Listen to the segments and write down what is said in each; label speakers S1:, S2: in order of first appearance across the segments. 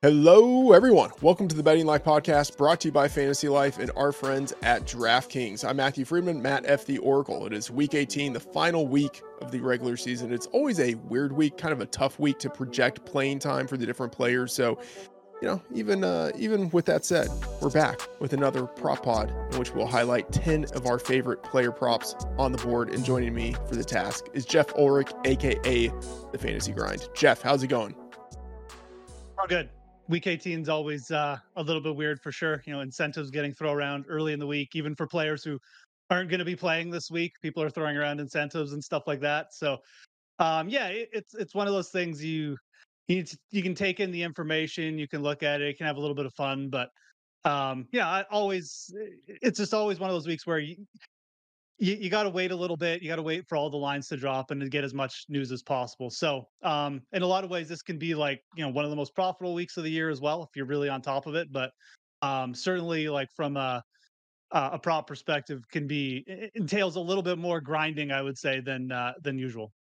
S1: Hello, everyone. Welcome to the Betting Life podcast brought to you by Fantasy Life and our friends at DraftKings. I'm Matthew Freedman, Matt F. The Oracle. It is week 18, the final week of the regular season. It's always a weird week, kind of a tough week to project playing time for the different players. So, you know, even uh, even with that said, we're back with another prop pod in which we'll highlight 10 of our favorite player props on the board. And joining me for the task is Geoff Ulrich, aka the Fantasy Grind. Geoff, how's it going?
S2: All good week 18 is always uh, a little bit weird for sure. You know, incentives getting thrown around early in the week, even for players who aren't going to be playing this week. People are throwing around incentives and stuff like that. So, um, yeah, it, it's it's one of those things you you you can take in the information, you can look at it, you can have a little bit of fun, but um, yeah, I always it's just always one of those weeks where you, you, you got to wait a little bit. You got to wait for all the lines to drop and to get as much news as possible. So, um, in a lot of ways, this can be like you know one of the most profitable weeks of the year as well if you're really on top of it. But um, certainly, like from a a prop perspective, can be entails a little bit more grinding, I would say, than uh, than usual.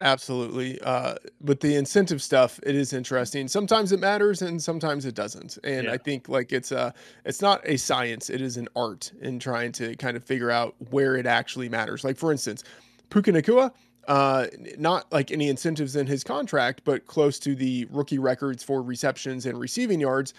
S1: Absolutely. Uh, with the incentive stuff, it is interesting. Sometimes it matters and sometimes it doesn't. And yeah. I think like it's a, it's not a science. It is an art in trying to kind of figure out where it actually matters. Like for instance, Puka Nacua, uh, not like any incentives in his contract, but close to the rookie records for receptions and receiving yards.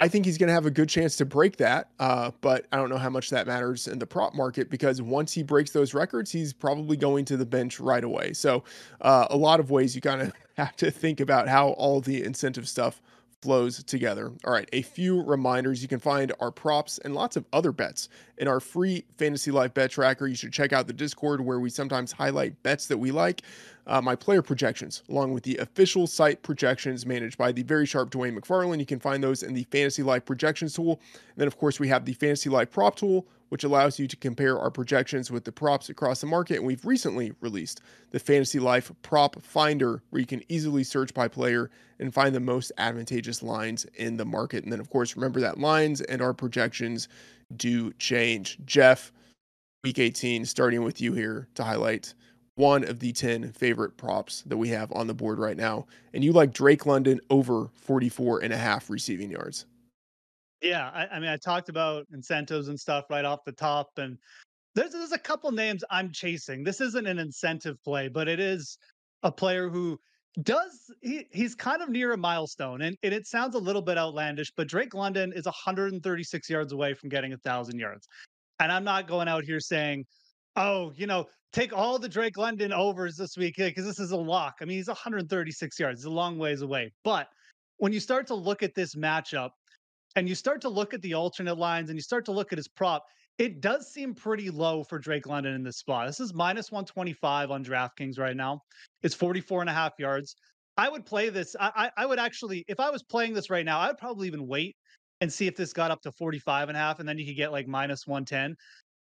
S1: I think he's going to have a good chance to break that, uh, but I don't know how much that matters in the prop market because once he breaks those records, he's probably going to the bench right away. So, uh, a lot of ways you kind of have to think about how all the incentive stuff flows together. All right, a few reminders. You can find our props and lots of other bets in our free Fantasy Life bet tracker. You should check out the Discord where we sometimes highlight bets that we like. Uh, my player projections, along with the official site projections managed by the very sharp Dwain McFarland. You can find those in the Fantasy Life projections tool. And then, of course, we have the Fantasy Life prop tool, which allows you to compare our projections with the props across the market. And we've recently released the Fantasy Life Prop Finder, where you can easily search by player and find the most advantageous lines in the market. And then, of course, remember that lines and our projections do change. Geoff, week 18, starting with you here to highlight one of the 10 favorite props that we have on the board right now. And you like Drake London over 44 and a half receiving yards.
S2: Yeah, I, I, mean, I talked about incentives and stuff right off the top, and there's there's a couple names I'm chasing. This isn't an incentive play, but it is a player who does he he's kind of near a milestone, and, and it sounds a little bit outlandish, but Drake London is 136 yards away from getting a thousand yards, and I'm not going out here saying, oh, you know, take all the Drake London overs this week eh, because this is a lock. I mean, he's 136 yards; it's a long ways away, but when you start to look at this matchup and you start to look at the alternate lines and you start to look at his prop, it does seem pretty low for Drake London in this spot. This is minus 125 on DraftKings right now. It's 44 and a half yards. I would play this. I, I, I would actually, if I was playing this right now, I would probably even wait and see if this got up to 45 and a half, and then you could get like minus 110.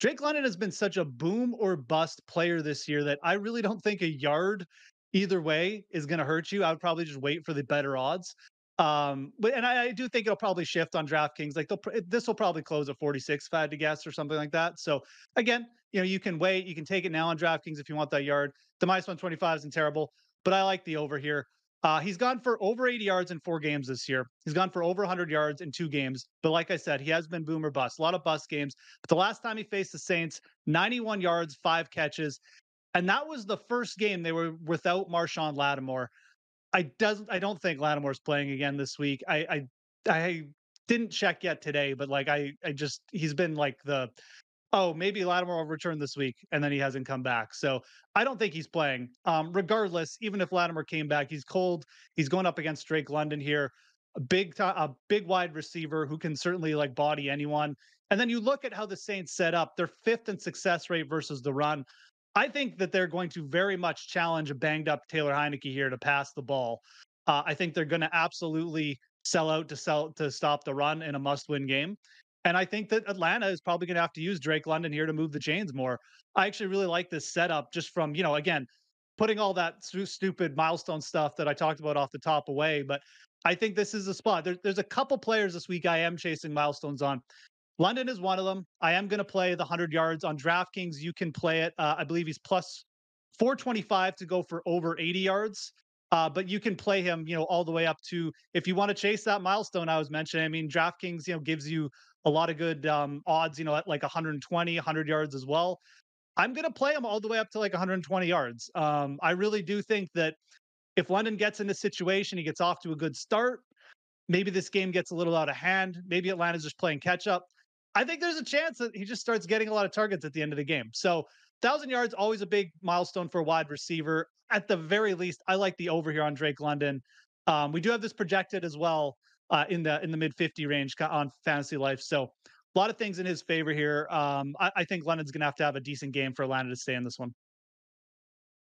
S2: Drake London has been such a boom or bust player this year that I really don't think a yard either way is going to hurt you. I would probably just wait for the better odds. Um, but and I, I, do think it'll probably shift on DraftKings. Like they'll this will probably close at 46 if I had to guess or something like that. So again, you know, you can wait, you can take it now on DraftKings if you want that yard. The minus 125 isn't terrible, but I like the over here. Uh, he's gone for over 80 yards in four games this year. He's gone for over 100 yards in two games. But like I said, he has been boomer bust. A lot of bust games. But the last time he faced the Saints, 91 yards, five catches. And that was the first game they were without Marshon Lattimore. I doesn't. I don't think Lattimore's playing again this week. I I I didn't check yet today, but like I I just he's been like the oh maybe Lattimore will return this week, and then he hasn't come back. So I don't think he's playing. Um, regardless, even if Lattimore came back, he's cold. He's going up against Drake London here, a big a big wide receiver who can certainly like body anyone. And then you look at how the Saints set up; they're fifth in success rate versus the run. I think that they're going to very much challenge a banged up Taylor Heinicke here to pass the ball. Uh, I think they're going to absolutely sell out to sell to stop the run in a must win game. And I think that Atlanta is probably going to have to use Drake London here to move the chains more. I actually really like this setup just from, you know, again, putting all that stu- stupid milestone stuff that I talked about off the top away. But I think this is a spot. There, there's a couple players this week I am chasing milestones on. London is one of them. I am going to play the 100 yards on DraftKings. You can play it. Uh, I believe he's plus 425 to go for over 80 yards. Uh, but you can play him, you know, all the way up to if you want to chase that milestone I was mentioning. I mean, DraftKings, you know, gives you a lot of good um, odds, you know, at like 120, 100 yards as well. I'm going to play him all the way up to like 120 yards. Um, I really do think that if London gets in a situation, he gets off to a good start. Maybe this game gets a little out of hand. Maybe Atlanta's just playing catch up. I think there's a chance that he just starts getting a lot of targets at the end of the game. So, thousand yards always a big milestone for a wide receiver. At the very least, I like the over here on Drake London. Um, we do have this projected as well uh, in the in the mid 50 range on Fantasy Life. So a lot of things in his favor here. Um, I, I, think London's going to have to have a decent game for Atlanta to stay in this one.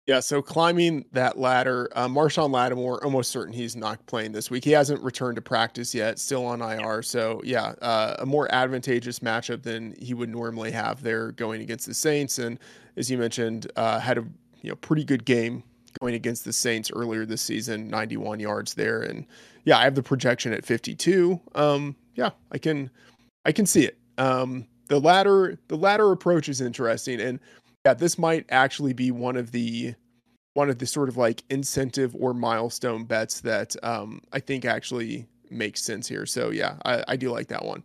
S1: Yeah, so climbing that ladder, uh, Marshon Lattimore, almost certain he's not playing this week. He hasn't returned to practice yet, still on IR. So, yeah, uh, a more advantageous matchup than he would normally have there going against the Saints. And as you mentioned, uh, had a you know pretty good game going against the Saints earlier this season, 91 yards there. And yeah, I have the projection at 52. Um, yeah, I can I can see it. Um, the latter, the latter approach is interesting, and yeah, this might actually be one of the one of the sort of like incentive or milestone bets that um, I think actually makes sense here. So yeah, I, I do like that one.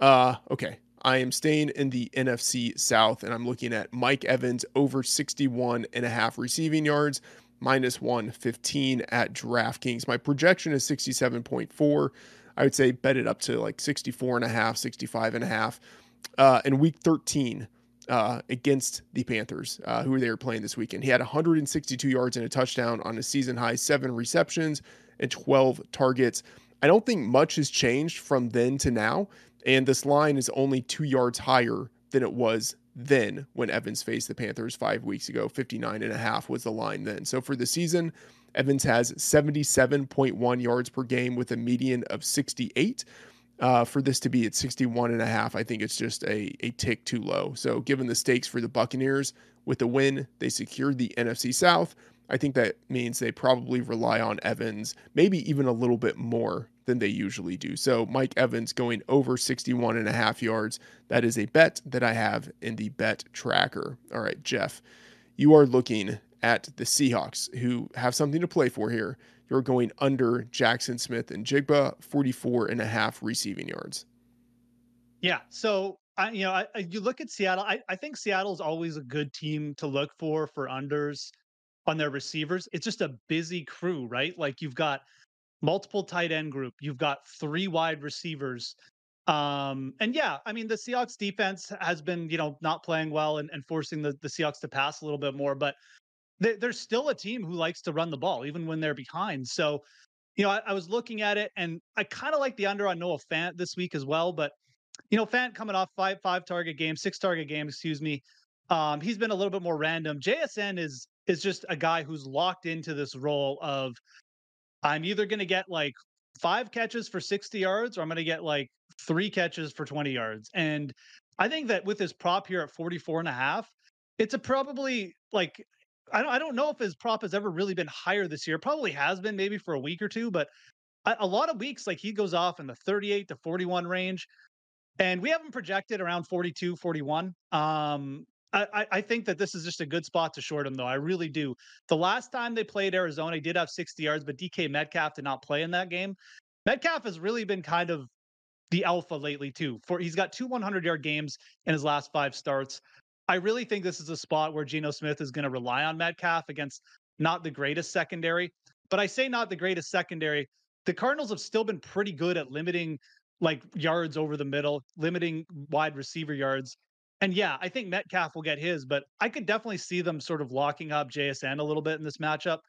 S1: Uh, okay, I am staying in the NFC South and I'm looking at Mike Evans over 61 and a half receiving yards, minus 115 at DraftKings. My projection is 67.4. I would say bet it up to like 64 and a half, 65 and a half. Uh, in week 13 uh, against the Panthers, uh, who they were playing this weekend. He had 162 yards and a touchdown on a season high, seven receptions and 12 targets. I don't think much has changed from then to now. And this line is only two yards higher than it was then when Evans faced the Panthers five weeks ago. 59 and a half was the line then. So for the season, Evans has 77.1 yards per game with a median of 68. Uh, for this to be at 61 and a half, I think it's just a, a tick too low. So, given the stakes for the Buccaneers with the win, they secured the NFC South. I think that means they probably rely on Evans, maybe even a little bit more than they usually do. So, Mike Evans going over 61 and a half yards. That is a bet that I have in the bet tracker. All right, Geoff, you are looking at the Seahawks, who have something to play for here. You're going under Jackson Smith-Njigba, 44 and a half receiving yards.
S2: Yeah. So, I, you know, I, you look at Seattle, I, I think Seattle's always a good team to look for for unders on their receivers. It's just a busy crew, right? Like you've got multiple tight end group, you've got three wide receivers. Um, and yeah, I mean, the Seahawks defense has been, you know, not playing well and, and forcing the, the Seahawks to pass a little bit more, but they, they're still a team who likes to run the ball even when they're behind. So, you know, I, I was looking at it and I kind of like the under on Noah Fant this week as well. But, you know, Fant coming off five five target game, six target game, excuse me. Um, he's been a little bit more random. JSN is is just a guy who's locked into this role of I'm either going to get like five catches for 60 yards or I'm going to get like three catches for 20 yards. And I think that with his prop here at 44 and a half, it's a probably like I don't, I don't know if his prop has ever really been higher this year. Probably has been maybe for a week or two, but a, a lot of weeks like he goes off in the 38 to 41 range. And we have him projected around 42, 41. Um, I, I think that this is just a good spot to short him, though. I really do. The last time they played Arizona, he did have 60 yards, but DK Metcalf did not play in that game. Metcalf has really been kind of the alpha lately, too. For he's got two 100 yard games in his last five starts. I really think this is a spot where Geno Smith is going to rely on Metcalf against not the greatest secondary. But I say not the greatest secondary. The Cardinals have still been pretty good at limiting like yards over the middle, limiting wide receiver yards. And yeah, I think Metcalf will get his, but I could definitely see them sort of locking up JSN a little bit in this matchup.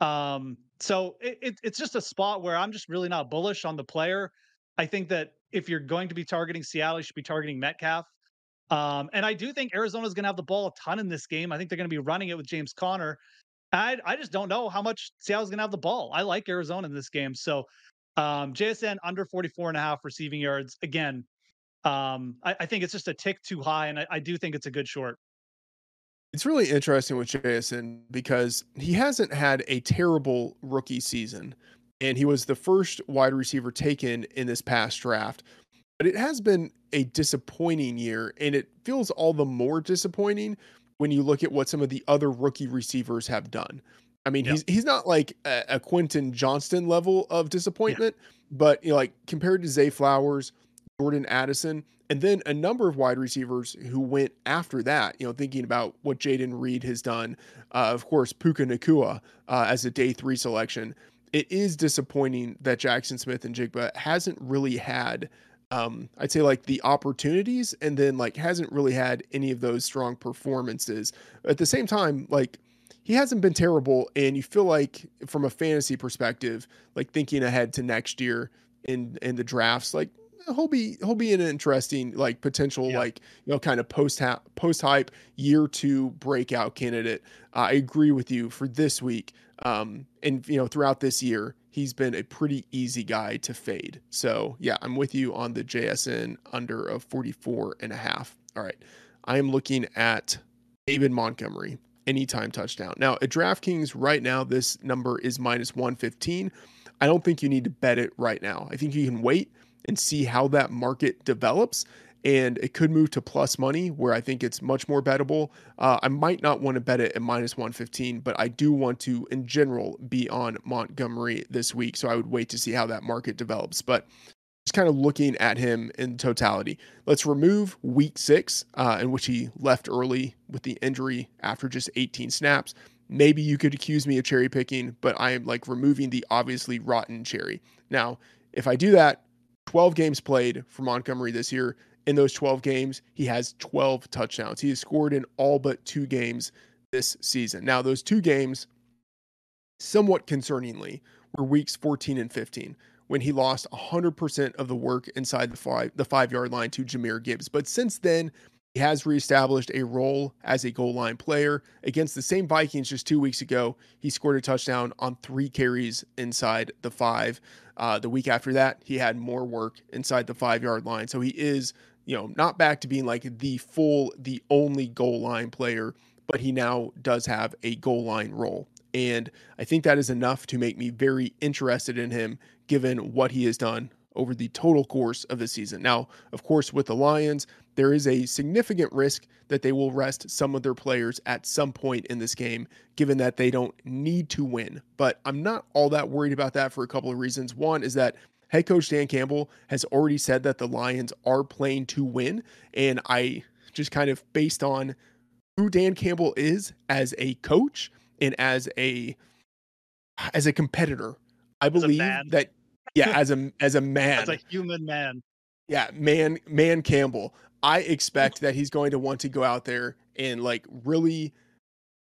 S2: Um, so it, it, it's just a spot where I'm just really not bullish on the player. I think that if you're going to be targeting Seattle, you should be targeting Metcalf. Um, and I do think Arizona is going to have the ball a ton in this game. I think they're going to be running it with James Conner. I, I just don't know how much Seattle's going to have the ball. I like Arizona in this game. So um, JSN under 44 and a half receiving yards. Again, um, I, I, think it's just a tick too high, and I, I do think it's a good short.
S1: It's really interesting with Jason because he hasn't had a terrible rookie season, and he was the first wide receiver taken in this past draft but it has been a disappointing year, and it feels all the more disappointing when you look at what some of the other rookie receivers have done. I mean, he's he's not like a, a, Quentin Johnston level of disappointment, yeah. but you know, like compared to Zay Flowers, Jordan Addison, and then a number of wide receivers who went after that. You know, thinking about what Jayden Reed has done, uh, of course, Puka Nacua uh, as a day three selection. It is disappointing that Jackson Smith-Njigba hasn't really had um, I'd say like the opportunities and then like hasn't really had any of those strong performances. At the same time, like he hasn't been terrible. And you feel like from a fantasy perspective, like thinking ahead to next year in in the drafts, like he'll be he'll be an interesting like potential yeah. like you know kind of post post hype year two breakout candidate. Uh, I agree with you for this week. Um, and you know throughout this year, he's been a pretty easy guy to fade. So yeah, I'm with you on the JSN under of 44 and a half. All right. I am looking at David Montgomery anytime touchdown. Now, at DraftKings right now, this number is minus 115. I don't think you need to bet it right now. I think you can wait and see how that market develops. And it could move to plus money where I think it's much more bettable. Uh, I might not want to bet it at minus 115, but I do want to, in general, be on Montgomery this week. So I would wait to see how that market develops. But just kind of looking at him in totality. Let's remove week six, uh, in which he left early with the injury after just 18 snaps. Maybe you could accuse me of cherry picking, but I am like removing the obviously rotten cherry. Now, if I do that, 12 games played for Montgomery this year. In those 12 games, he has 12 touchdowns. He has scored in all but two games this season. Now, those two games, somewhat concerningly, were weeks 14 and 15 when he lost 100% of the work inside the five, the five yard line to Jahmyr Gibbs. But since then, he has reestablished a role as a goal line player. Against the same Vikings just two weeks ago, he scored a touchdown on three carries inside the five. Uh, the week after that, he had more work inside the five yard line. So he is, you know, not back to being like the full, the only goal line player, but he now does have a goal line role. And I think that is enough to make me very interested in him given what he has done over the total course of the season. Now, of course, with the Lions, there is a significant risk that they will rest some of their players at some point in this game, given that they don't need to win. But I'm not all that worried about that for a couple of reasons. One is that head coach Dan Campbell has already said that the Lions are playing to win. And I just kind of based on who Dan Campbell is as a coach and as a as a competitor. I believe that yeah, as a as a man,
S2: as a human man.
S1: Yeah, man, man Campbell. I expect that he's going to want to go out there and like really,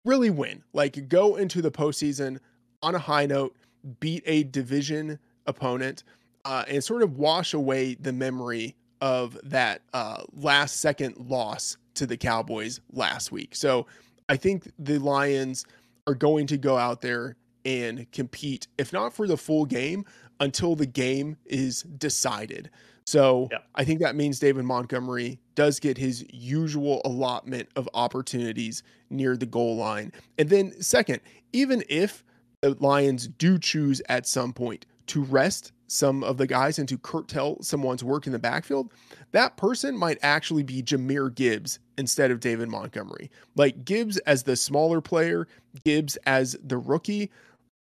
S1: really win. Like go into the postseason on a high note, beat a division opponent, uh, and sort of wash away the memory of that uh, last second loss to the Cowboys last week. So I think the Lions are going to go out there and compete, if not for the full game, until the game is decided. So yeah. I think that means David Montgomery does get his usual allotment of opportunities near the goal line. And then, second, even if the Lions do choose at some point to rest some of the guys and to curtail someone's work in the backfield, that person might actually be Jahmyr Gibbs instead of David Montgomery. Like Gibbs as the smaller player, Gibbs as the rookie.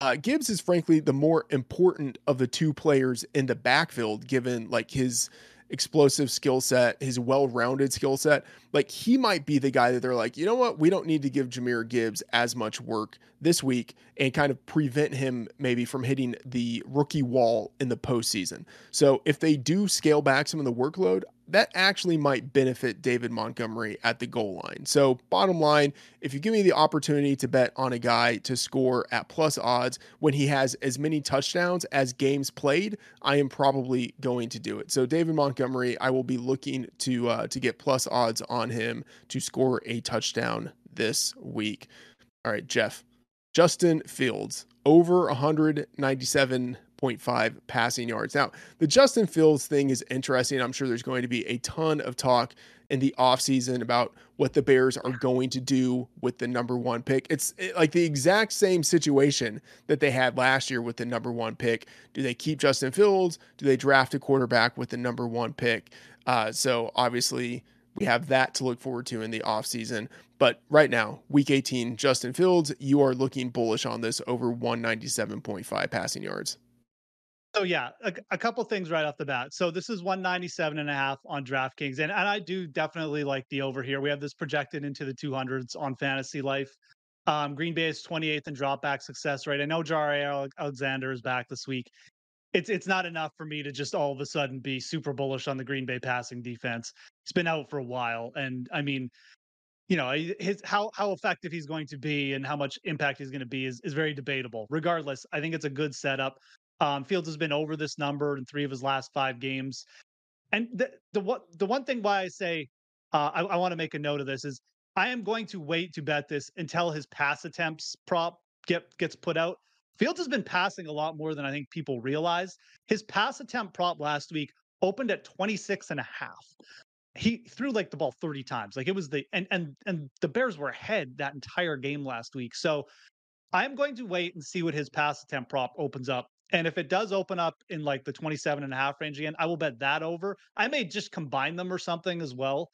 S1: Uh, Gibbs is frankly the more important of the two players in the backfield, given like his explosive skill set, his well-rounded skill set. Like he might be the guy that they're like, you know what, we don't need to give Jahmyr Gibbs as much work this week and kind of prevent him maybe from hitting the rookie wall in the postseason. So if they do scale back some of the workload, that actually might benefit David Montgomery at the goal line. So, bottom line, if you give me the opportunity to bet on a guy to score at plus odds when he has as many touchdowns as games played, I am probably going to do it. So, David Montgomery, I will be looking to uh, to get plus odds on him to score a touchdown this week. All right, Geoff. Justin Fields over 197 0.5 passing yards. Now, the Justin Fields thing is interesting. I'm sure there's going to be a ton of talk in the offseason about what the Bears are going to do with the number one pick. It's like the exact same situation that they had last year with the number one pick. Do they keep Justin Fields? Do they draft a quarterback with the number one pick? Uh, so obviously, we have that to look forward to in the offseason. But right now, week 18, Justin Fields, you are looking bullish on this over 197.5 passing yards.
S2: So yeah, a, a, couple things right off the bat. So this is 197 and a half on DraftKings. And, and I do definitely like the over here. We have this projected into the 200s on fantasy life. Um, Green Bay is 28th in dropback success rate. I know Jaire Alexander is back this week. It's it's not enough for me to just all of a sudden be super bullish on the Green Bay passing defense. It's been out for a while, and I mean, you know, his how how effective he's going to be and how much impact he's going to be is is very debatable. Regardless, I think it's a good setup. Um, Fields has been over this number in three of his last five games. And the the what the one thing why I say uh, I, I want to make a note of this is I am going to wait to bet this until his pass attempts prop get gets put out. Fields has been passing a lot more than I think people realize. His pass attempt prop last week opened at 26 and a half. He threw like the ball 30 times. Like it was the and and and the Bears were ahead that entire game last week. So I'm going to wait and see what his pass attempt prop opens up. And if it does open up in like the 27 and a half range again, I will bet that over. I may just combine them or something as well.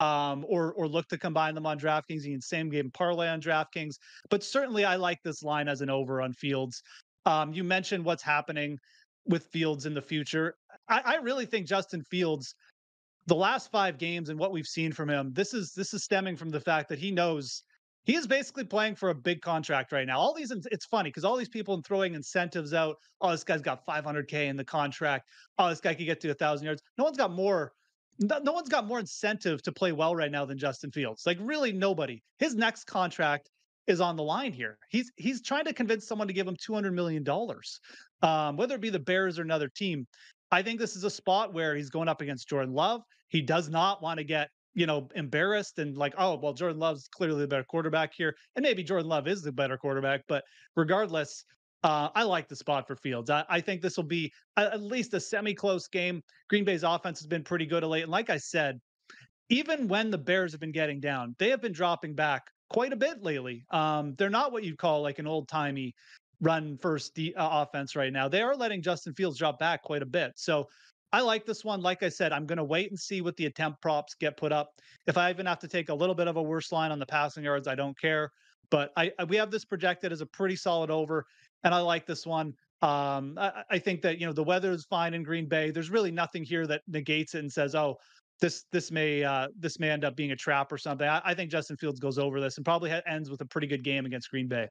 S2: Um, or or look to combine them on DraftKings. Can same game parlay on DraftKings. But certainly I like this line as an over on Fields. Um, you mentioned what's happening with Fields in the future. I, I really think Justin Fields, the last five games and what we've seen from him, this is this is stemming from the fact that he knows he is basically playing for a big contract right now. All these, it's funny because all these people are throwing incentives out. Oh, this guy's got 500k in the contract. Oh, this guy could get to a thousand yards. No one's got more. No, no one's got more incentive to play well right now than Justin Fields. Like really, nobody. His next contract is on the line here. He's he's trying to convince someone to give him 200 million dollars, um, whether it be the Bears or another team. I think this is a spot where he's going up against Jordan Love. He does not want to get you know, embarrassed and like, oh, well, Jordan Love's clearly the better quarterback here. And maybe Jordan Love is the better quarterback, but regardless, uh, I like the spot for Fields. I, I think this will be at least a semi close game. Green Bay's offense has been pretty good of late. And like I said, even when the Bears have been getting down, they have been dropping back quite a bit lately. Um, they're not what you'd call like an old timey run first de- uh, offense right now. They are letting Justin Fields drop back quite a bit. So I like this one. Like I said, I'm going to wait and see what the attempt props get put up. If I even have to take a little bit of a worse line on the passing yards, I don't care. But I, I we have this projected as a pretty solid over, and I like this one. Um, I, I think that you know the weather is fine in Green Bay. There's really nothing here that negates it and says, oh, this this may uh, this may end up being a trap or something. I, I think Justin Fields goes over this and probably ha- ends with a pretty good game against Green Bay.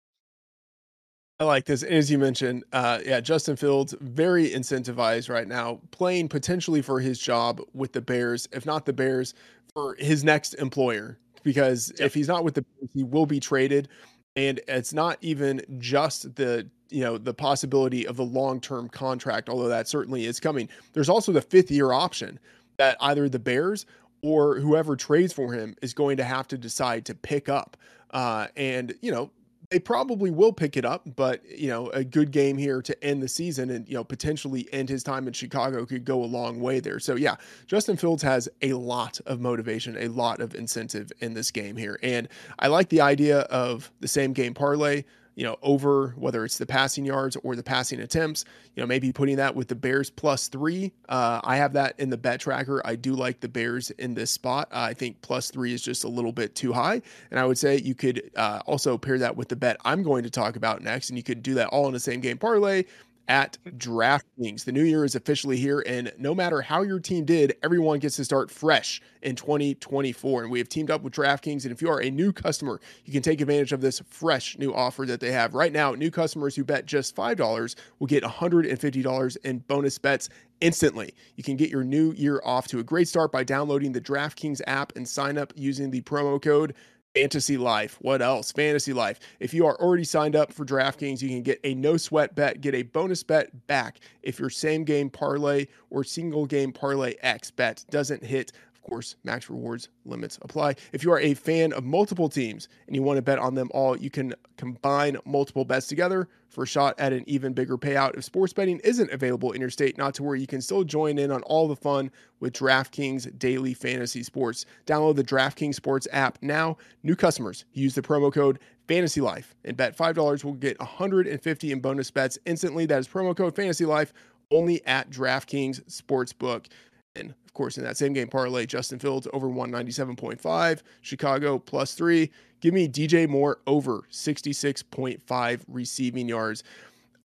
S1: I like this. As you mentioned, uh, yeah, Justin Fields very incentivized right now, playing potentially for his job with the Bears, if not the Bears, for his next employer. Because yep. if he's not with the Bears, he will be traded, and it's not even just the you know the possibility of the long term contract, although that certainly is coming. There's also the fifth year option that either the Bears or whoever trades for him is going to have to decide to pick up. Uh, and you know they probably will pick it up, but you know, a good game here to end the season and you know, potentially end his time in Chicago could go a long way there. So yeah, Justin Fields has a lot of motivation, a lot of incentive in this game here. And I like the idea of the same game parlay you know, over whether it's the passing yards or the passing attempts, you know, maybe putting that with the Bears plus three. Uh, I have that in the bet tracker. I do like the Bears in this spot. Uh, I think plus three is just a little bit too high. And I would say you could uh, also pair that with the bet I'm going to talk about next. And you could do that all in the same game parlay at DraftKings. The new year is officially here, and no matter how your team did, everyone gets to start fresh in 2024. And we have teamed up with DraftKings. And if you are a new customer, you can take advantage of this fresh new offer that they have right now. New customers who bet just $5 will get $150 in bonus bets instantly. You can get your new year off to a great start by downloading the DraftKings app and sign up using the promo code Fantasy Life. What else? Fantasy Life. If you are already signed up for DraftKings, you can get a no sweat bet, get a bonus bet back if your same game parlay or single game parlay X bet doesn't hit. Course, max rewards limits apply. If you are a fan of multiple teams and you want to bet on them all, you can combine multiple bets together for a shot at an even bigger payout. If sports betting isn't available in your state, not to worry, you can still join in on all the fun with DraftKings Daily Fantasy Sports. Download the DraftKings Sports app now. New customers use the promo code Fantasy Life and bet $5 will get 150 in bonus bets instantly. That is promo code Fantasy Life only at DraftKings Sportsbook. And of course, in that same game parlay, Justin Fields over 197.5, Chicago plus three. Give me DJ Moore over 66.5 receiving yards.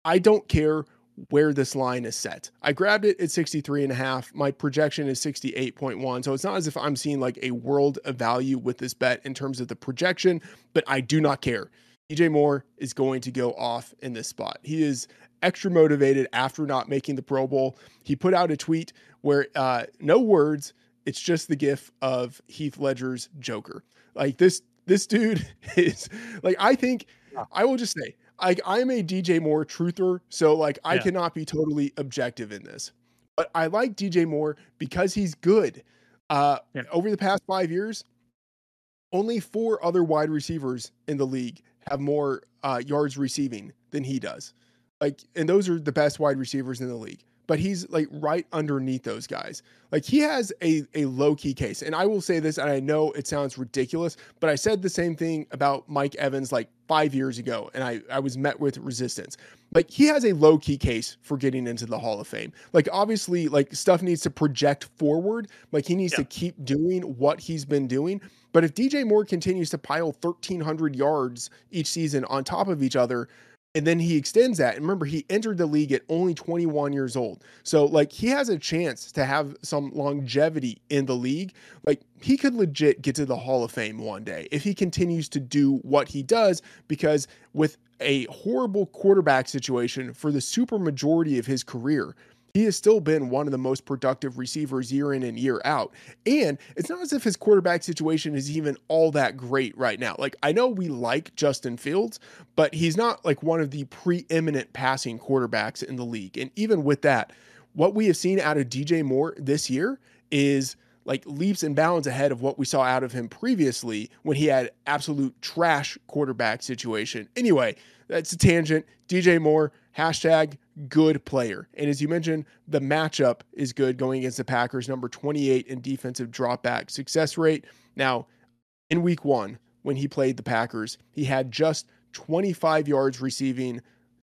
S1: I don't care where this line is set. I grabbed it at 63 and a half. My projection is 68.1. So it's not as if I'm seeing like a world of value with this bet in terms of the projection, but I do not care. DJ Moore is going to go off in this spot. He is extra motivated after not making the Pro Bowl. He put out a tweet where uh, no words, it's just the gif of Heath Ledger's Joker. Like this, this dude is like I think I will just say like I'm a DJ Moore truther, so like I yeah. cannot be totally objective in this. But I like DJ Moore because he's good. Uh, yeah. Over the past five years, only four other wide receivers in the league have more uh, yards receiving than he does. Like, and those are the best wide receivers in the league but he's like right underneath those guys. Like he has a, a low key case. And I will say this, and I know it sounds ridiculous, but I said the same thing about Mike Evans like five years ago, and I, I was met with resistance. Like he has a low key case for getting into the Hall of Fame. Like obviously, like stuff needs to project forward. Like he needs yeah. to keep doing what he's been doing. But if DJ Moore continues to pile 1,300 yards each season on top of each other, and then he extends that. And remember, he entered the league at only 21 years old. So, like, he has a chance to have some longevity in the league. Like, he could legit get to the Hall of Fame one day if he continues to do what he does, because with a horrible quarterback situation for the super majority of his career, he has still been one of the most productive receivers year in and year out. And it's not as if his quarterback situation is even all that great right now. Like, I know we like Justin Fields, but he's not like one of the preeminent passing quarterbacks in the league. And even with that, what we have seen out of DJ Moore this year is like leaps and bounds ahead of what we saw out of him previously when he had absolute trash quarterback situation. Anyway, that's a tangent. DJ Moore, hashtag good player. And as you mentioned, the matchup is good going against the Packers, number 28 in defensive dropback success rate. Now, in week one, when he played the Packers, he had just 25 yards receiving,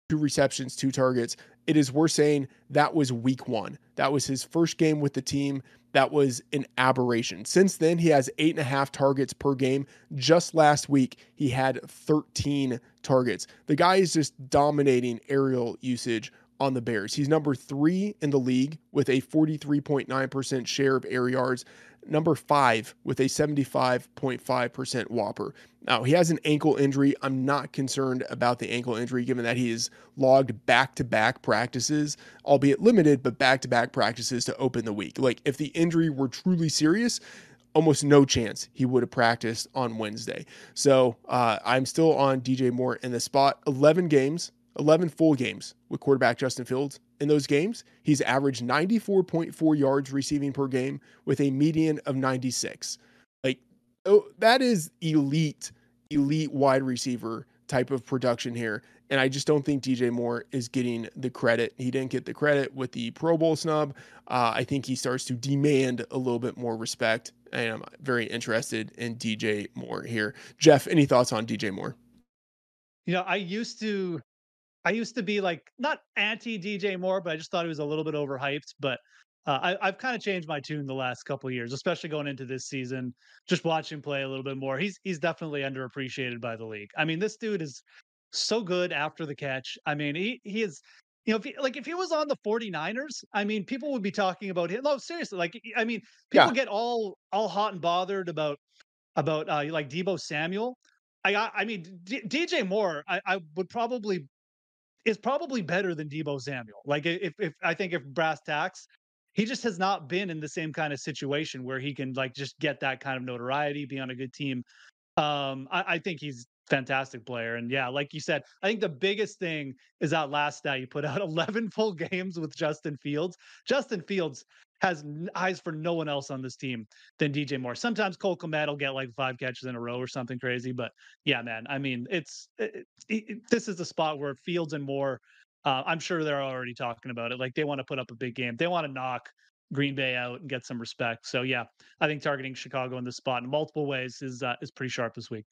S1: two receptions, two targets. It is worth saying that was week one. That was his first game with the team that was an aberration. Since then, he has eight and a half targets per game. Just last week, he had 13 targets. The guy is just dominating aerial usage on the Bears. He's number three in the league with a 43.9% share of air yards number five with a 75.5% WOPR. Now, he has an ankle injury. I'm not concerned about the ankle injury given that he has logged back to back practices, albeit limited, but back to back practices to open the week. Like, if the injury were truly serious, almost no chance he would have practiced on Wednesday. So uh, I'm still on DJ Moore in the spot. 11 games, 11 full games with quarterback Justin Fields. In those games, he's averaged 94.4 yards receiving per game with a median of 96. Like, oh, that is elite, elite wide receiver type of production here. And I just don't think DJ Moore is getting the credit. He didn't get the credit with the Pro Bowl snub. Uh, I think he starts to demand a little bit more respect. And I'm very interested in DJ Moore here. Geoff, any thoughts on DJ Moore?
S2: You know, I used to I used to be like not anti DJ Moore, but I just thought he was a little bit overhyped. But uh, I, have kind of changed my tune the last couple years, especially going into this season. Just watch him play a little bit more. He's he's definitely underappreciated by the league. I mean, this dude is so good after the catch. I mean, he he is. You know, if he, like if he was on the 49ers, I mean, people would be talking about him. No, seriously, like I mean, people yeah. get all all hot and bothered about about uh, like Deebo Samuel. I I mean, D- DJ Moore, I, I would probably is probably better than Deebo Samuel. Like if if I think if brass tacks, he just has not been in the same kind of situation where he can like just get that kind of notoriety, be on a good team. Um, I, I think he's fantastic player. And yeah, like you said, I think the biggest thing is that last stat you put out 11 full games with Justin Fields. Justin Fields has eyes for no one else on this team than DJ Moore. Sometimes Cole Kmet will get like five catches in a row or something crazy, but yeah, man. I mean, it's it, it, this is the spot where Fields and Moore. Uh, I'm sure they're already talking about it. Like they want to put up a big game. They want to knock Green Bay out and get some respect. So yeah, I think targeting Chicago in this spot in multiple ways is uh, is pretty sharp this week.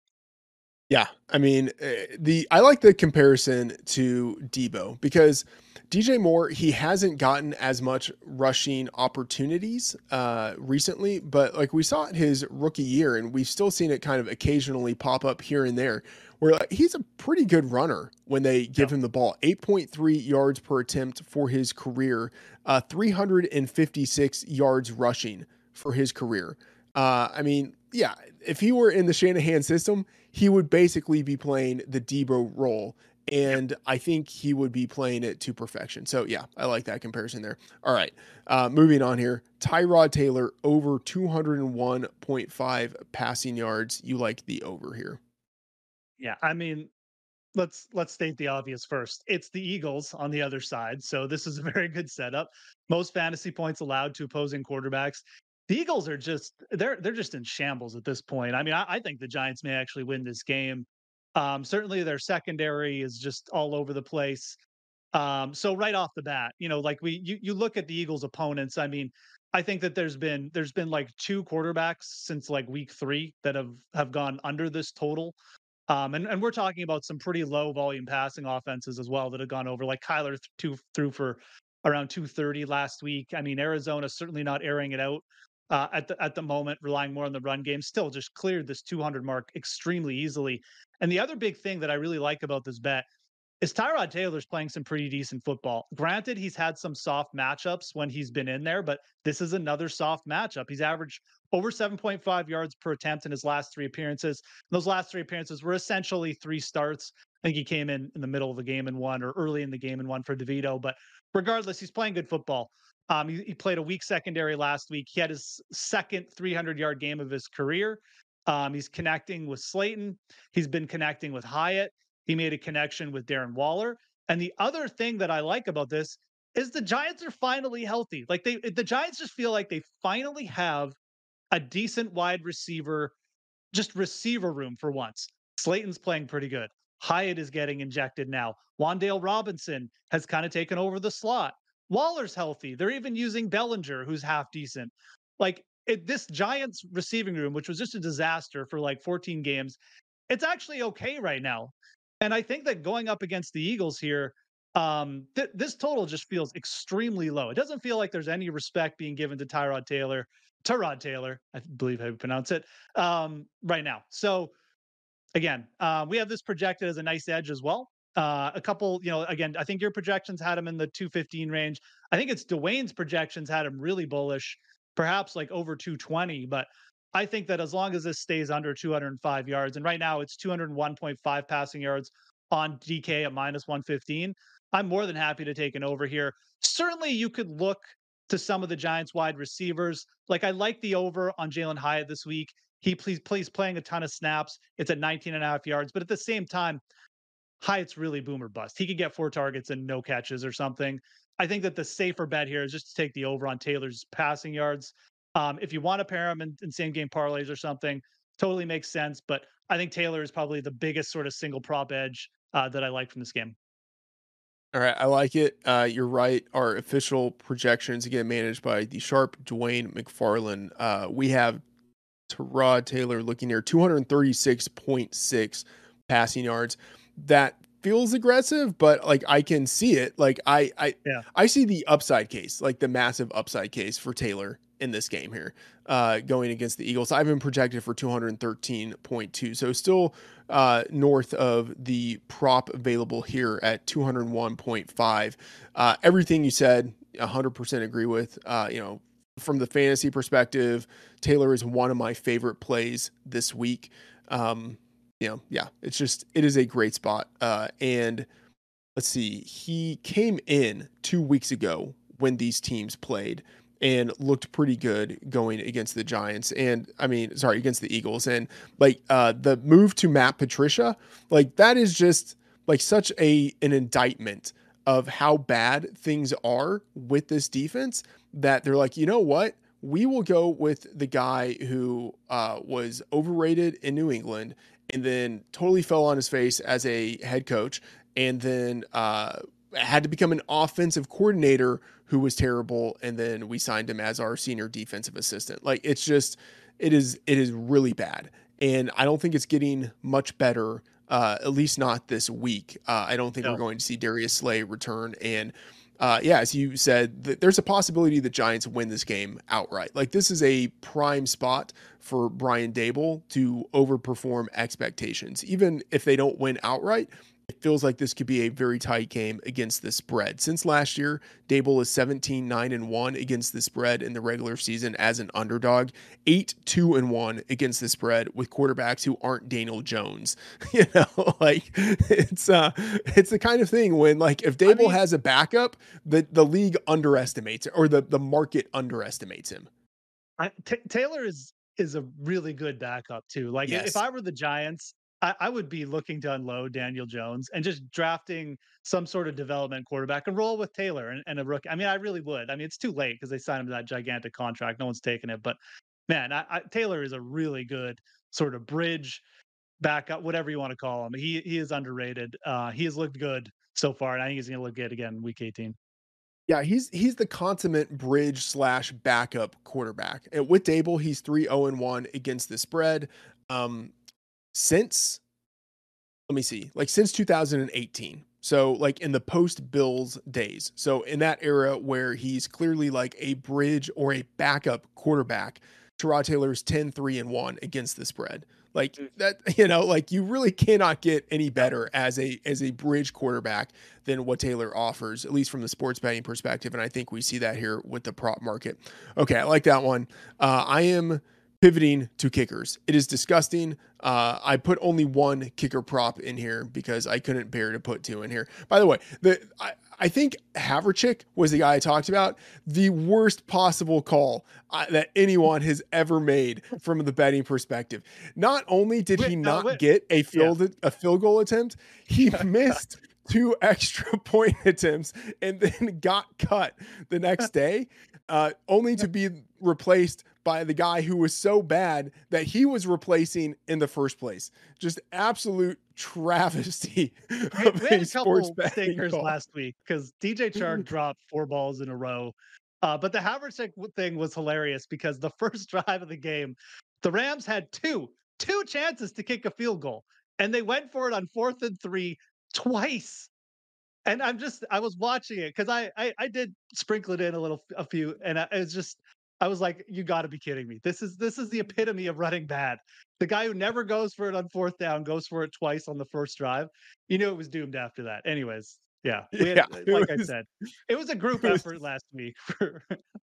S1: Yeah, I mean eh, the I like the comparison to Deebo because DJ Moore he hasn't gotten as much rushing opportunities uh, recently, but like we saw it his rookie year, and we've still seen it kind of occasionally pop up here and there. Where like, he's a pretty good runner when they give him the ball. 8.3 yards per attempt for his career, uh, 356 yards rushing for his career. Uh, I mean, yeah, if he were in the Shanahan system, he would basically be playing the Deebo role. And yep. I think he would be playing it to perfection. So, yeah, I like that comparison there. All right. Uh, moving on here. Tyrod Taylor over 201.5 passing yards. You like the over here.
S2: Yeah. I mean, let's let's state the obvious first. It's the Eagles on the other side. So this is a very good setup. Most fantasy points allowed to opposing quarterbacks the Eagles are just they're they're just in shambles at this point. I mean, I, I think the Giants may actually win this game. Um, certainly, their secondary is just all over the place. Um, so right off the bat, you know, like we you you look at the Eagles' opponents. I mean, I think that there's been there's been like two quarterbacks since like week three that have have gone under this total. Um, and, and we're talking about some pretty low volume passing offenses as well that have gone over. Like Kyler th- two, threw for around 230 last week. I mean, Arizona certainly not airing it out uh, at the at the moment, relying more on the run game, still just cleared this 200 mark extremely easily. And the other big thing that I really like about this bet is Tyrod Taylor's playing some pretty decent football. Granted, he's had some soft matchups when he's been in there, but this is another soft matchup. He's averaged over 7.5 yards per attempt in his last three appearances. those last three appearances were essentially three starts. I think he came in in the middle of the game and one, or early in the game and one for DeVito. But regardless, he's playing good football. Um, he, he, played a weak secondary last week. He had his second 300 yard game of his career. Um, he's connecting with Slayton. He's been connecting with Hyatt. He made a connection with Darren Waller. And the other thing that I like about this is the Giants are finally healthy. Like they, the Giants just feel like they finally have a decent wide receiver, just receiver room for once. Slayton's playing pretty good. Hyatt is getting injected now. Wan'Dale Robinson has kind of taken over the slot. Waller's healthy. They're even using Bellinger, who's half decent. Like it, this Giants receiving room, which was just a disaster for like 14 games, it's actually okay right now. And I think that going up against the Eagles here, um, th- this total just feels extremely low. It doesn't feel like there's any respect being given to Tyrod Taylor, Tyrod Taylor, I believe how you pronounce it, um, right now. So again, uh, we have this projected as a nice edge as well. Uh, a couple, you know, again, I think your projections had him in the 215 range. I think it's Dwain's projections had him really bullish, perhaps like over 220. But I think that as long as this stays under 205 yards, and right now it's 201.5 passing yards on DK at minus 115, I'm more than happy to take an over here. Certainly, you could look to some of the Giants wide receivers. Like I like the over on Jalin Hyatt this week. He plays, plays playing a ton of snaps. It's at 19 and a half yards. But at the same time, Hyatt's really boomer bust. He could get four targets and no catches or something. I think that the safer bet here is just to take the over on Taylor's passing yards. Um, if you want to pair him in, in same game parlays or something, totally makes sense. But I think Taylor is probably the biggest sort of single prop edge uh, that I like from this game.
S1: All right, I like it. Uh, you're right. Our official projections again managed by the sharp Dwain McFarland. Uh, we have Tyrod Taylor looking here, 236.6 passing yards that feels aggressive, but like I can see it. Like I I yeah. I see the upside case, like the massive upside case for Taylor in this game here, uh, going against the Eagles. I've been projected for 213.2, so still uh, north of the prop available here at 201.5. Uh, everything you said, 100% agree with. Uh, you know, from the fantasy perspective, Taylor is one of my favorite plays this week. Um, you know, yeah, it's just it is a great spot. Uh, and let's see, he came in two weeks ago when these teams played and looked pretty good going against the Giants and I mean sorry against the Eagles and like uh the move to Matt Patricia like that is just like such a an indictment of how bad things are with this defense that they're like you know what we will go with the guy who uh, was overrated in New England and then totally fell on his face as a head coach, and then uh, had to become an offensive coordinator who was terrible, and then we signed him as our senior defensive assistant. Like it's just, it is, it is really bad. and I don't think it's getting much better. Uh, at least not this week. Uh, I don't think no. we're going to see Darius Slay return. And uh, yeah, as you said, th- there's a possibility the Giants win this game outright. Like this is a prime spot for Brian Daboll to overperform expectations, even if they don't win outright it feels like this could be a very tight game against the spread. Since last year, Daboll is 17 9 and 1 against the spread in the regular season as an underdog, 8 2 and 1 against the spread with quarterbacks who aren't Daniel Jones. you know, like it's uh it's the kind of thing when like if Daboll I mean, has a backup, the the league underestimates or the the market underestimates him.
S2: I, T- Taylor is is a really good backup too. Like yes. if I were the Giants, I, I, would be looking to unload Daniel Jones and just drafting some sort of development quarterback and roll with Taylor and, and a rookie. I mean, I really would. I mean, it's too late because they signed him to that gigantic contract. No one's taking it. But man, I, I, Taylor is a really good sort of bridge backup, whatever you want to call him. He he is underrated. Uh, he has looked good so far, and I think he's going to look good again week 18.
S1: Yeah, he's he's the consummate bridge slash backup quarterback. And with Daboll, he's 3 0 1 against the spread. Um, since let me see, like since 2018. So like in the post Bills days. So in that era where he's clearly like a bridge or a backup quarterback, Tyrod Taylor's 10 3 and 1 against the spread. Like mm. that, you know, like you really cannot get any better as a as a bridge quarterback than what Taylor offers, at least from the sports betting perspective. And I think we see that here with the prop market. Okay, I like that one. Uh, I am pivoting to kickers. It is disgusting. Uh, I put only one kicker prop in here because I couldn't bear to put two in here. By the way, the I, I think Havrisik was the guy I talked about. The worst possible call uh, that anyone has ever made from the betting perspective. Not only did wait, he not no, get a field yeah. a field goal attempt, he missed two extra point attempts and then got cut the next day, uh, only to be replaced by the guy who was so bad that he was replacing in the first place. Just absolute travesty.
S2: We, we had a couple stinkers last week because DJ Chark dropped four balls in a row. Uh, but the Havrisik thing was hilarious because the first drive of the game, the Rams had two, two chances to kick a field goal, and they went for it on fourth and three twice. And I'm just, I was watching it because I, I, I did sprinkle it in a little, a few, and I, it was just, I was like, you got to be kidding me. This is this is the mm-hmm. epitome of running bad. The guy who never goes for it on fourth down goes for it twice on the first drive. You knew it was doomed after that. Anyways, yeah, had, yeah like was, I said, it was a group was, effort last week. For...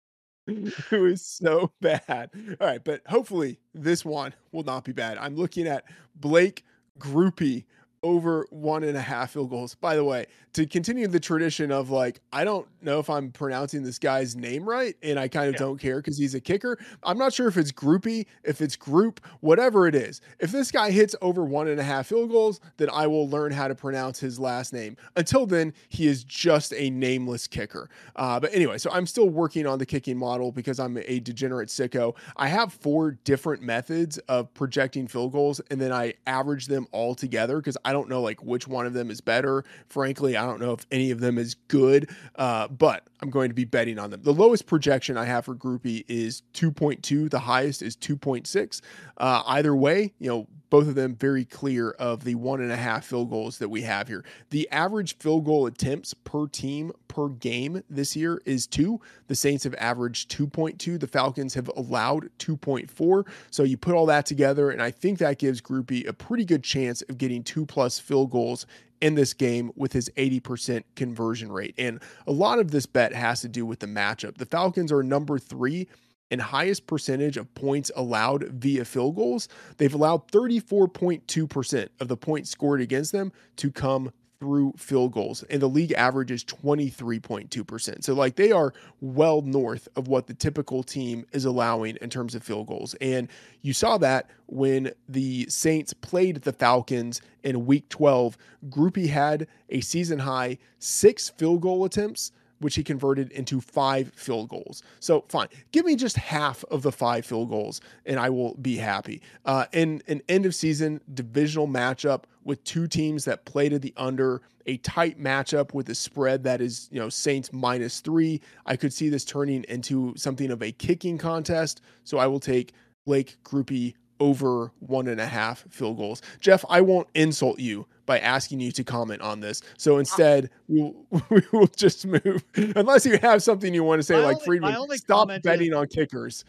S1: it was so bad. All right, but hopefully this one will not be bad. I'm looking at Blake Grupe over one and a half field goals. By the way, to continue the tradition of like, I don't know if I'm pronouncing this guy's name right, and I kind of yeah. don't care because he's a kicker. I'm not sure if it's groupie, if it's group, whatever it is. If this guy hits over one and a half field goals, then I will learn how to pronounce his last name. Until then, he is just a nameless kicker. Uh, but anyway, so I'm still working on the kicking model because I'm a degenerate sicko. I have four different methods of projecting field goals, and then I average them all together because I don't know like which one of them is better. Frankly, I don't know if any of them is good, uh, but I'm going to be betting on them. The lowest projection I have for Groupie is 2.2. The highest is 2.6. Uh, either way, you know, both of them very clear of the one and a half field goals that we have here. The average field goal attempts per team per game this year is two. The Saints have averaged 2.2. The Falcons have allowed 2.4. So you put all that together, and I think that gives Groupie a pretty good chance of getting two plus field goals in this game with his 80% conversion rate. And a lot of this bet has to do with the matchup. The Falcons are number three and highest percentage of points allowed via field goals. They've allowed 34.2% of the points scored against them to come through field goals, and the league average is 23.2%. So, like, they are well north of what the typical team is allowing in terms of field goals. And you saw that when the Saints played the Falcons in week 12. Groupie had a season high six field goal attempts which he converted into five field goals. So fine, give me just half of the five field goals, and I will be happy. Uh, in an end of season divisional matchup with two teams that played at the under, a tight matchup with a spread that is you know Saints minus three. I could see this turning into something of a kicking contest. So I will take Blake Grupe over one and a half field goals. Geoff, I won't insult you by asking you to comment on this. So instead, we'll, we will just move. Unless you have something you want to say,
S2: My
S1: like
S2: only- Freedman,
S1: stop betting
S2: is-
S1: on kickers.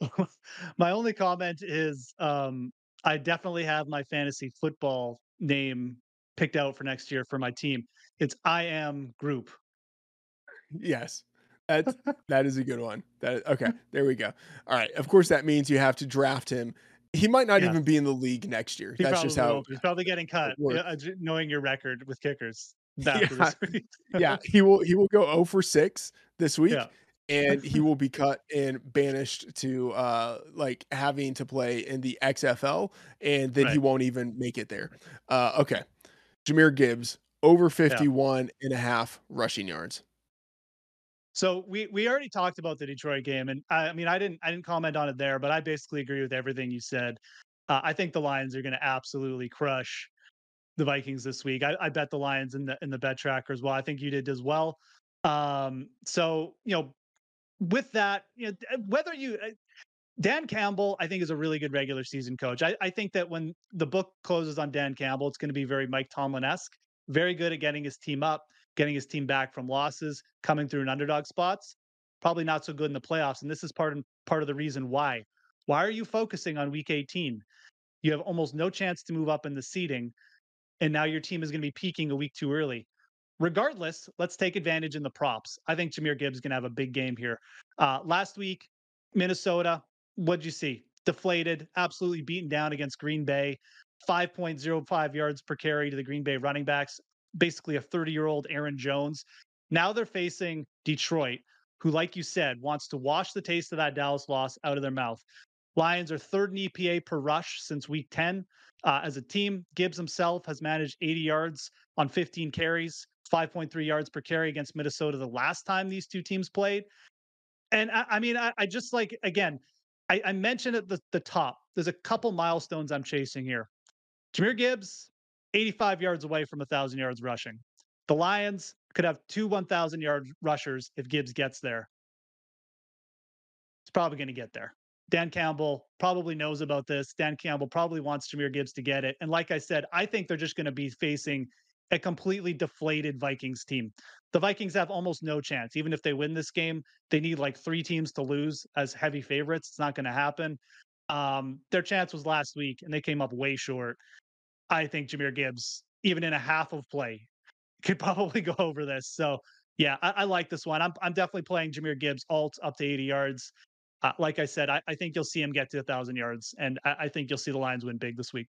S2: my only comment is um, I definitely have my fantasy football name picked out for next year for my team. It's I am group.
S1: Yes. That's that is a good one. That okay, there we go. All right. Of course that means you have to draft him. He might not
S2: Yeah.
S1: even be in the league next year.
S2: He
S1: That's just how
S2: won't. he's probably getting cut. uh, knowing your record with kickers.
S1: Yeah. yeah, he will he will go 0 for 6 this week.
S2: Yeah.
S1: And he will be cut and banished to uh like having to play in the XFL and then he won't even make it there. Uh okay. Jahmyr Gibbs over 51 and a half rushing yards.
S2: So we we already talked about the Detroit game, and I, I mean I didn't I didn't comment on it there, but I basically agree with everything you said. Uh, I think the Lions are going to absolutely crush the Vikings this week. I, I bet the Lions in the in the bet tracker as well. I think you did as well. Um, so you know, with that, you know, whether you uh, Dan Campbell, I think is a really good regular season coach. I, I think that when the book closes on Dan Campbell, it's going to be very Mike Tomlin esque. Very good at getting his team up, getting his team back from losses, coming through in underdog spots. Probably not so good in the playoffs, and this is part and part of the reason why. Why are you focusing on Week 18? You have almost no chance to move up in the seeding, and now your team is going to be peaking a week too early. Regardless, let's take advantage in the props. I think Jahmyr Gibbs is going to have a big game here. Uh, last week, Minnesota, what'd you see? Deflated, absolutely beaten down against Green Bay. 5.05 yards per carry to the Green Bay running backs, basically a 30 year old Aaron Jones. Now they're facing Detroit, who, like you said, wants to wash the taste of that Dallas loss out of their mouth. Lions are third in EPA per rush since week 10. Uh, as a team, Gibbs himself has managed 80 yards on 15 carries, 5.3 yards per carry against Minnesota the last time these two teams played. And I, I mean, I, I just like, again, I, I mentioned at the, the top, there's a couple milestones I'm chasing here. Jahmyr Gibbs, 85 yards away from 1,000 yards rushing. The Lions could have two 1,000 yard rushers if Gibbs gets there. It's probably going to get there. Dan Campbell probably knows about this. Dan Campbell probably wants Jahmyr Gibbs to get it. And like I said, I think they're just going to be facing a completely deflated Vikings team. The Vikings have almost no chance. Even if they win this game, they need like three teams to lose as heavy favorites. It's not going to happen. Um, their chance was last week, and they came up way short. I think Jahmyr Gibbs, even in a half of play, could probably go over this. So yeah, I, I like this one. I'm I'm definitely playing Jahmyr Gibbs alt up to 80 yards. Uh, like I said, I, I think you'll see him get to a thousand yards, and I, I think you'll see the Lions win big this week.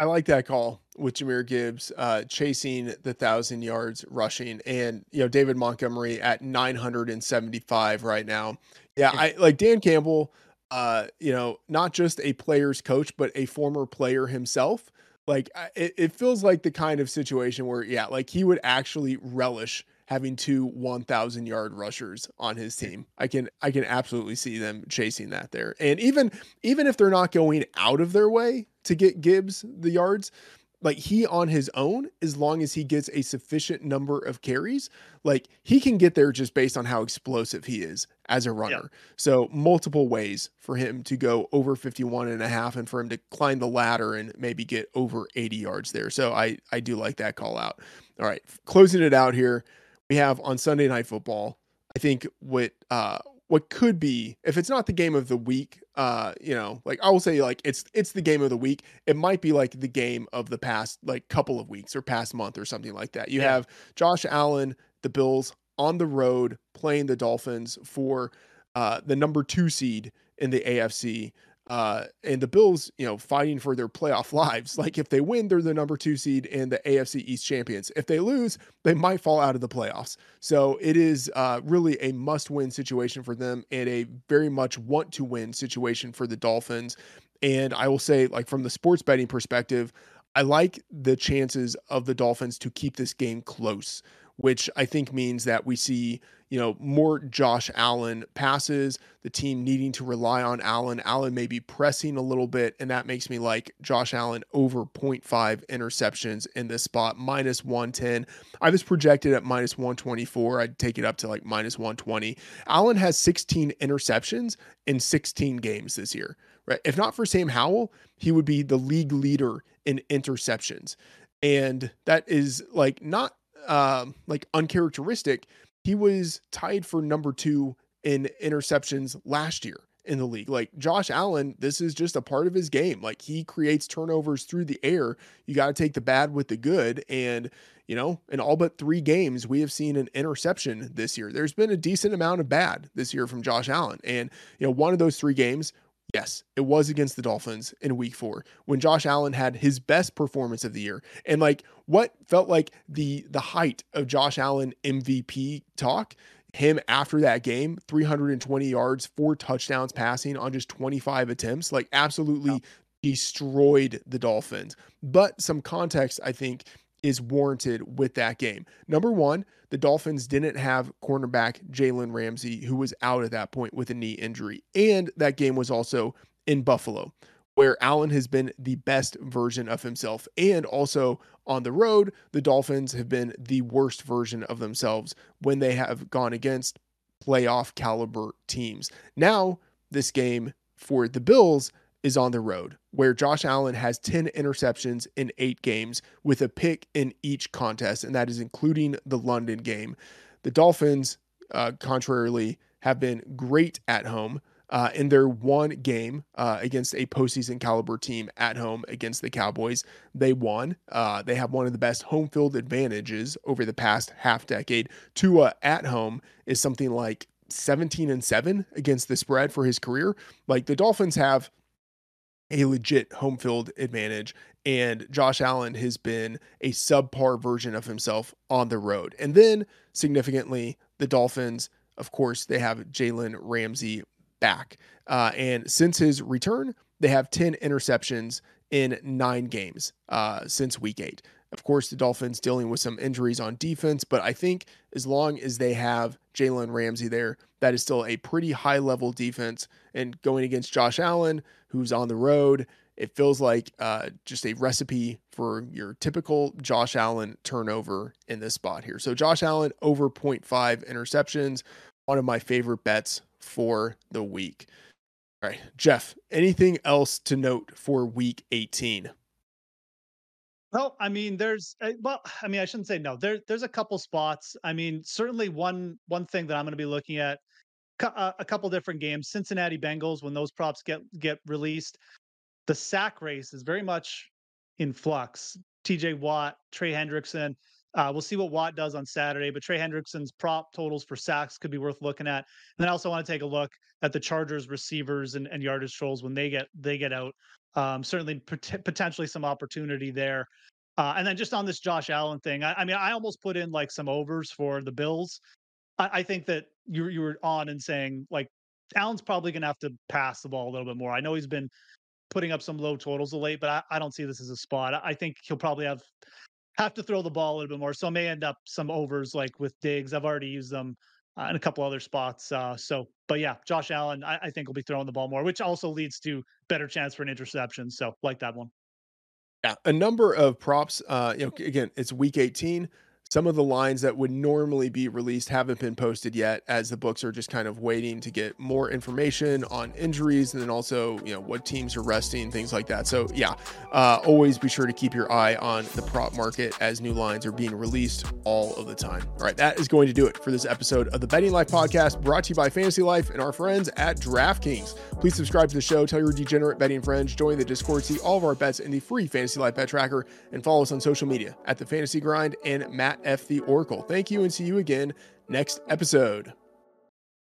S1: I like that call with Jahmyr Gibbs uh, chasing the thousand yards rushing, and you know David Montgomery at 975 right now. Yeah,
S2: Yeah.
S1: I like Dan Campbell. Uh, you know, not just a player's coach, but a former player himself. Like it, it feels like the kind of situation where, yeah, like he would actually relish having two 1,000 yard rushers on his team. I can I can absolutely see them chasing that there, and even even if they're not going out of their way to get Gibbs the yards, like he on his own, as long as he gets a sufficient number of carries, like he can get there just based on how explosive he is as a runner. So multiple ways for him to go over 51 and a half and for him to climb the ladder and maybe get over 80 yards there. So I I do like that call out. All right, closing it out here, we have on Sunday night football. I think what uh what could be if it's not the game of the week uh you know like i will say like it's it's the game of the week. It might be like the game of the past like couple of weeks or past month or something like that. You
S2: Yeah.
S1: have josh allen the bills on the road playing the dolphins for uh the number two seed in the afc uh and the bills you know fighting for their playoff lives. Like if they win they're the number two seed and the afc east champions. If they lose they might fall out of the playoffs. So it is uh, really a must win situation for them and a very much want to win situation for the Dolphins. And I will say, like, from the sports betting perspective, I like the chances of the Dolphins to keep this game close, which I think means that we see, you know, more Josh Allen passes, the team needing to rely on Allen. Allen may be pressing a little bit, and that makes me like Josh Allen over 0.5 interceptions in this spot, minus 110. I was projected at minus 124. I'd take it up to like minus 120. Allen has 16 interceptions in 16 games this year, right? If not for Sam Howell, he would be the league leader in interceptions. And that is like not um, like uncharacteristic. He was tied for number two in interceptions last year in the league. Like Josh Allen, this is just a part of his game. Like he creates turnovers through the air. You got to take the bad with the good. And, you know, in all but three games, we have seen an interception this year. There's been a decent amount of bad this year from Josh Allen. And, you know, one of those three games, Yes, it was against the Dolphins in week four when Josh Allen had his best performance of the year. And like what felt like the the height of Josh Allen MVP talk him after that game 320 yards, four touchdowns passing on just 25 attempts, like absolutely destroyed the Dolphins. But some context, I think, is warranted with that game. Number one, the Dolphins didn't have cornerback Jalen Ramsey, who was out at that point with a knee injury. And that game was also in Buffalo where Allen has been the best version of himself. And also on the road, the Dolphins have been the worst version of themselves when they have gone against playoff caliber teams. Now, this game for the Bills is on the road, where Josh Allen has 10 interceptions in eight games with a pick in each contest, and that is including the London game. The Dolphins, uh, contrarily, have been great at home uh, in their one game uh, against a postseason caliber team at home against the Cowboys. They won. Uh, they have one of the best home field advantages over the past half decade. Tua at home is something like 17 and 7 against the spread for his career. Like the Dolphins have a legit home field advantage. And Josh Allen has been a subpar version of himself on the road. And then significantly, the Dolphins, of course, they have Jalen Ramsey back. Uh, and since his return, they have 10 interceptions in nine games uh, since week eight. Of course, the Dolphins dealing with some injuries on defense, but I think as long as they have Jalen Ramsey there, that is still a pretty high level defense. And going against Josh Allen, who's on the road, it feels like uh, just a recipe for your typical Josh Allen turnover in this spot here. So, Josh Allen over 0.5 interceptions, one of my favorite bets for the week. All right, Geoff, anything else to note for week 18?
S2: Well, I mean, there's uh, well, I mean, I shouldn't say no. There, there's a couple spots. I mean, certainly one one thing that I'm going to be looking at uh, a couple different games. Cincinnati Bengals when those props get get released, the sack race is very much in flux. T.J. Watt, Trey Hendrickson. Uh, we'll see what Watt does on Saturday, but Trey Hendrickson's prop totals for sacks could be worth looking at. And then I also want to take a look at the Chargers receivers and, and yardage trolls when they get they get out. Um, certainly pot- potentially some opportunity there. Uh, and then just on this Josh Allen thing, I, I, mean, I almost put in like some overs for the Bills. I, I think that you you were on and saying like Allen's probably going to have to pass the ball a little bit more. I know he's been putting up some low totals of late, but I, I don't see this as a spot. I think he'll probably have have to throw the ball a little bit more. So I may end up some overs like with Diggs. I've already used them uh, in a couple other spots. Uh, so, but yeah, Josh Allen, I, I, think will be throwing the ball more, which also leads to better chance for an interception. So, like that one.
S1: Yeah, a number of props. Uh, you know, again, it's week 18. Some of the lines that would normally be released haven't been posted yet, as the books are just kind of waiting to get more information on injuries and then also, you know, what teams are resting, things like that. So, yeah, uh, always be sure to keep your eye on the prop market as new lines are being released all of the time. All right, that is going to do it for this episode of the Betting Life podcast brought to you by Fantasy Life and our friends at DraftKings. Please subscribe to the show, tell your degenerate betting friends, join the Discord, see all of our bets in the free Fantasy Life Bet Tracker, and follow us on social media at the Fantasy Grind and Matt F. the Oracle. Thank you and see you again next episode.